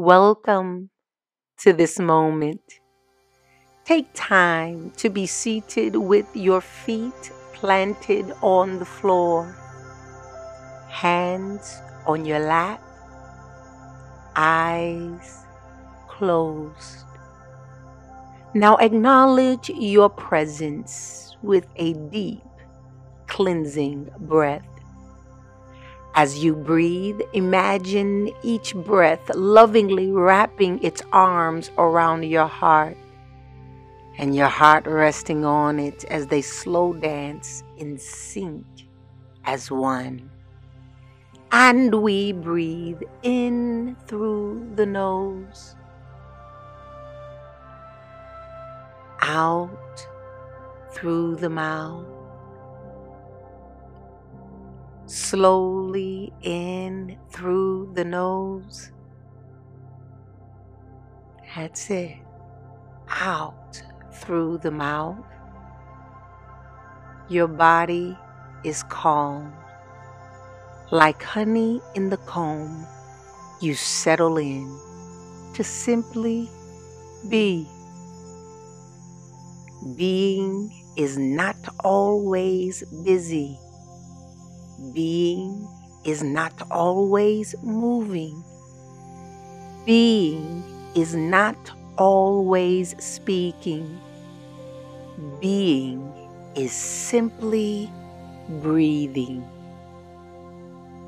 Welcome to this moment. Take time to be seated with your feet planted on the floor, hands on your lap, eyes closed. Now acknowledge your presence with a deep cleansing breath. As you breathe, imagine each breath lovingly wrapping its arms around your heart and your heart resting on it as they slow dance in sync as one. And we breathe in through the nose, out through the mouth slowly in through the nose. That's it. Out through the mouth. Your body is calm. Like honey in the comb, you settle in to simply be. Being is not always busy being is not always moving. Being is not always speaking. Being is simply breathing.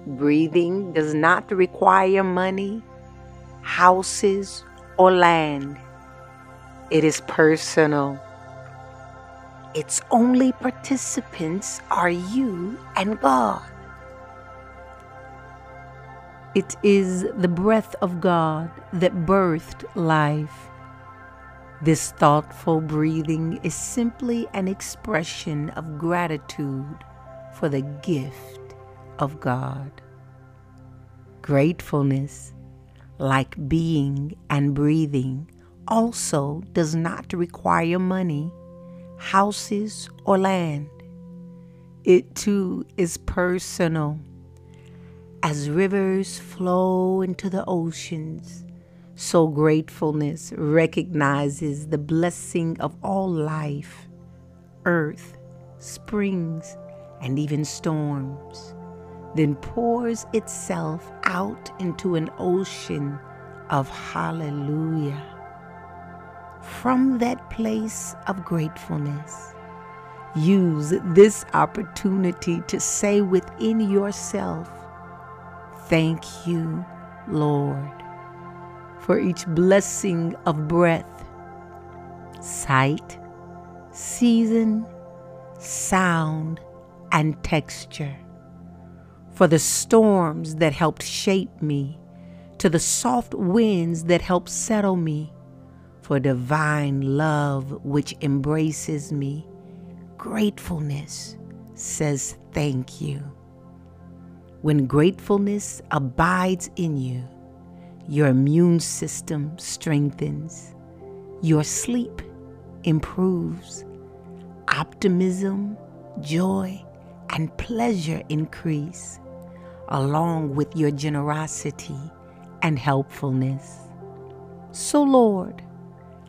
Breathing does not require money, houses, or land. It is personal. Its only participants are you and God. It is the breath of God that birthed life. This thoughtful breathing is simply an expression of gratitude for the gift of God. Gratefulness, like being and breathing, also does not require money houses, or land. It too is personal. As rivers flow into the oceans, so gratefulness recognizes the blessing of all life, earth, springs, and even storms, then pours itself out into an ocean of hallelujah from that place of gratefulness. Use this opportunity to say within yourself, Thank you, Lord, for each blessing of breath, sight, season, sound, and texture, for the storms that helped shape me, to the soft winds that helped settle me for divine love which embraces me. Gratefulness says thank you. When gratefulness abides in you, your immune system strengthens, your sleep improves, optimism, joy, and pleasure increase, along with your generosity and helpfulness. So, Lord,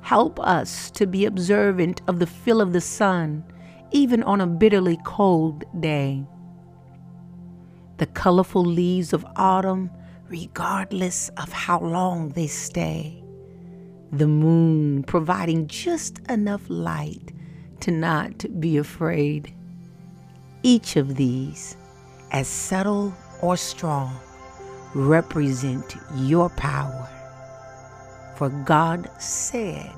Help us to be observant of the fill of the sun, even on a bitterly cold day. The colorful leaves of autumn, regardless of how long they stay. The moon providing just enough light to not be afraid. Each of these, as subtle or strong, represent your power for God said,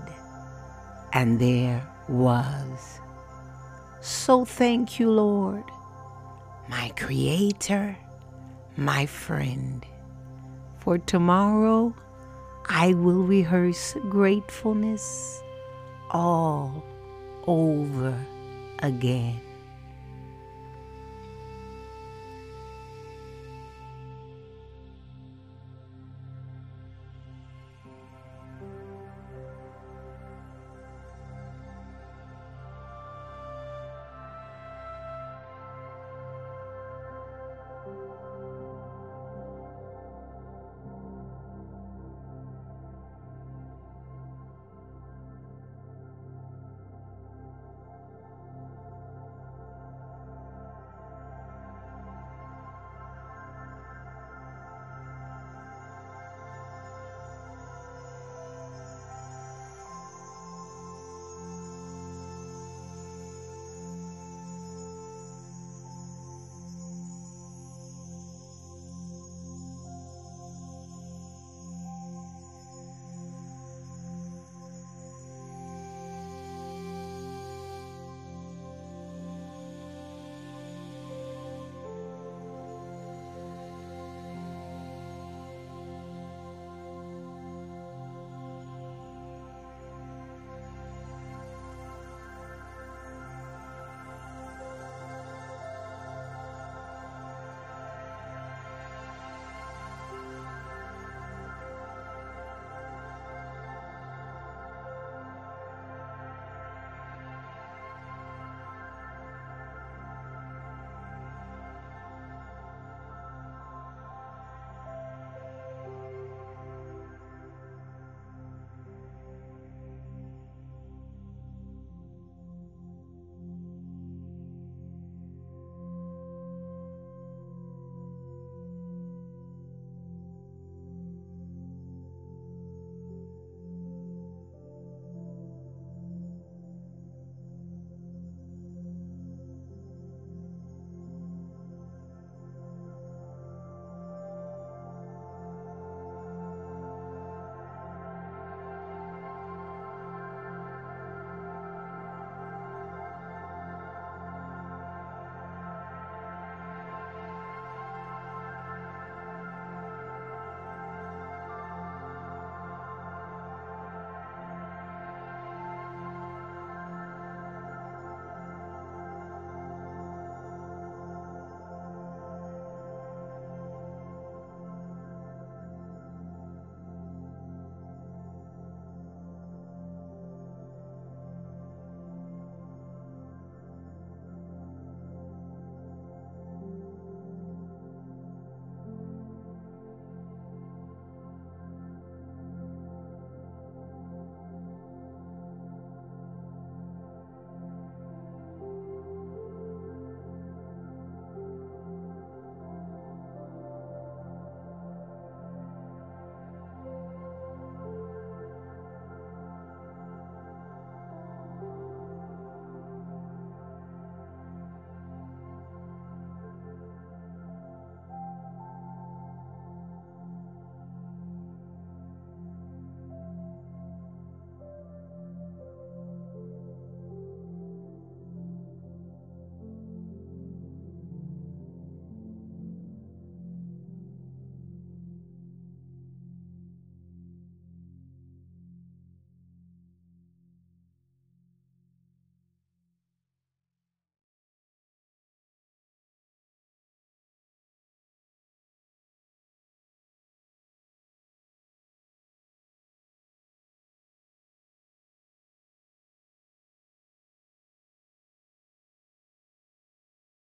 and there was. So thank you, Lord, my Creator, my friend. For tomorrow I will rehearse gratefulness all over again.